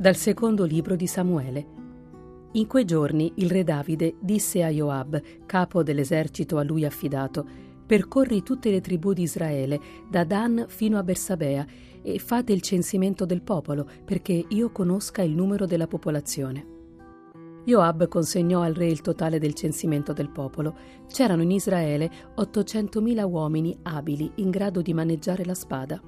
Dal secondo libro di Samuele. In quei giorni il re Davide disse a Joab, capo dell'esercito a lui affidato, percorri tutte le tribù di Israele, da Dan fino a Bersabea, e fate il censimento del popolo, perché io conosca il numero della popolazione. Joab consegnò al re il totale del censimento del popolo. C'erano in Israele 800.000 uomini abili in grado di maneggiare la spada.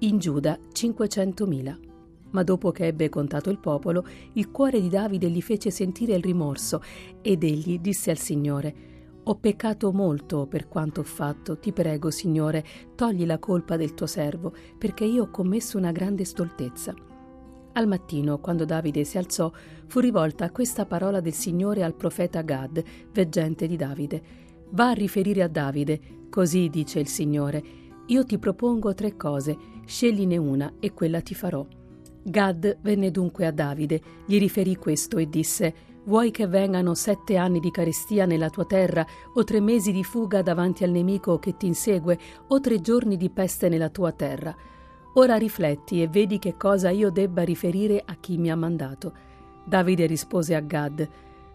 In Giuda 500.000. Ma dopo che ebbe contato il popolo, il cuore di Davide gli fece sentire il rimorso ed egli disse al Signore: Ho peccato molto per quanto ho fatto, ti prego, Signore, togli la colpa del tuo servo, perché io ho commesso una grande stoltezza. Al mattino, quando Davide si alzò, fu rivolta questa parola del Signore al profeta Gad, veggente di Davide. Va a riferire a Davide, così dice il Signore, io ti propongo tre cose, scegliene una e quella ti farò. Gad venne dunque a Davide, gli riferì questo e disse, Vuoi che vengano sette anni di carestia nella tua terra, o tre mesi di fuga davanti al nemico che ti insegue, o tre giorni di peste nella tua terra? Ora rifletti e vedi che cosa io debba riferire a chi mi ha mandato. Davide rispose a Gad: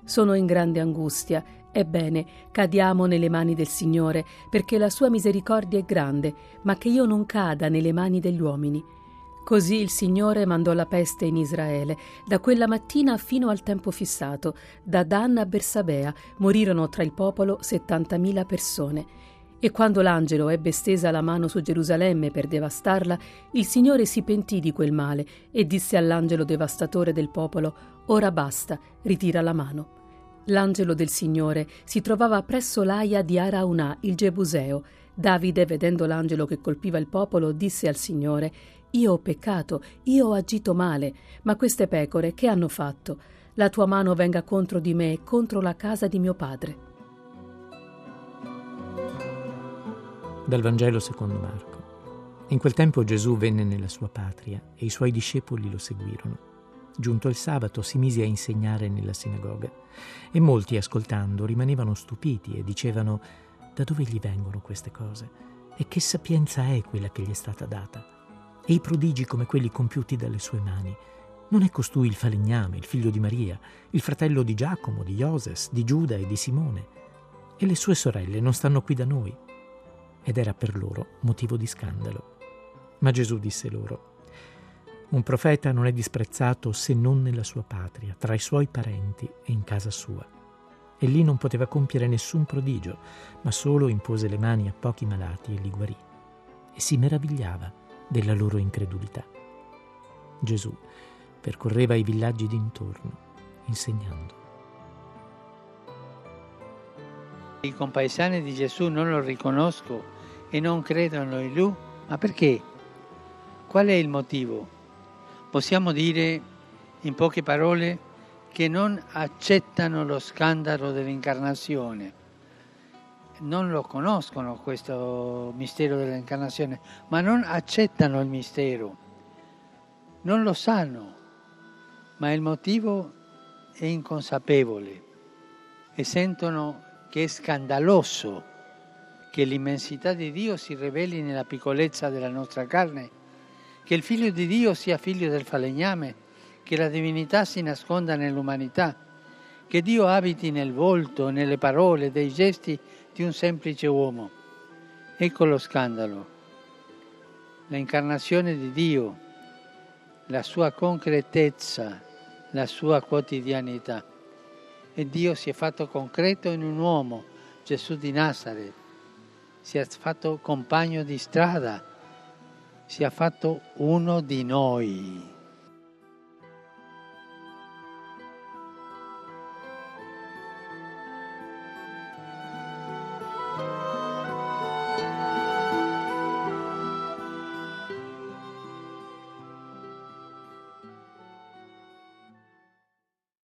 Sono in grande angustia. Ebbene, cadiamo nelle mani del Signore, perché la sua misericordia è grande, ma che io non cada nelle mani degli uomini. Così il Signore mandò la peste in Israele, da quella mattina fino al tempo fissato, da Dan a Bersabea morirono tra il popolo settantamila persone. E quando l'angelo ebbe stesa la mano su Gerusalemme per devastarla, il Signore si pentì di quel male e disse all'angelo devastatore del popolo: Ora basta, ritira la mano. L'angelo del Signore si trovava presso l'aia di Araunà, il Gebuseo. Davide, vedendo l'angelo che colpiva il popolo, disse al Signore: Io ho peccato, io ho agito male, ma queste pecore che hanno fatto? La tua mano venga contro di me e contro la casa di mio padre. Dal Vangelo secondo Marco. In quel tempo Gesù venne nella sua patria e i suoi discepoli lo seguirono. Giunto il sabato si mise a insegnare nella sinagoga e molti ascoltando rimanevano stupiti e dicevano da dove gli vengono queste cose e che sapienza è quella che gli è stata data e i prodigi come quelli compiuti dalle sue mani. Non è costui il falegname, il figlio di Maria, il fratello di Giacomo, di Ioses, di Giuda e di Simone? E le sue sorelle non stanno qui da noi? ed era per loro motivo di scandalo. Ma Gesù disse loro, un profeta non è disprezzato se non nella sua patria, tra i suoi parenti e in casa sua. E lì non poteva compiere nessun prodigio, ma solo impose le mani a pochi malati e li guarì. E si meravigliava della loro incredulità. Gesù percorreva i villaggi d'intorno, insegnando. I compaesani di Gesù non lo riconoscono e non credono in Lui? Ma perché? Qual è il motivo? Possiamo dire in poche parole che non accettano lo scandalo dell'incarnazione. Non lo conoscono questo mistero dell'incarnazione, ma non accettano il mistero. Non lo sanno, ma il motivo è inconsapevole e sentono che è scandaloso che l'immensità di Dio si riveli nella piccolezza della nostra carne, che il figlio di Dio sia figlio del falegname, che la divinità si nasconda nell'umanità, che Dio abiti nel volto, nelle parole, dei gesti di un semplice uomo. Ecco lo scandalo. L'incarnazione di Dio, la sua concretezza, la sua quotidianità. E Dio si è fatto concreto in un uomo, Gesù di Nazareth si è fatto compagno di strada, si è fatto uno di noi.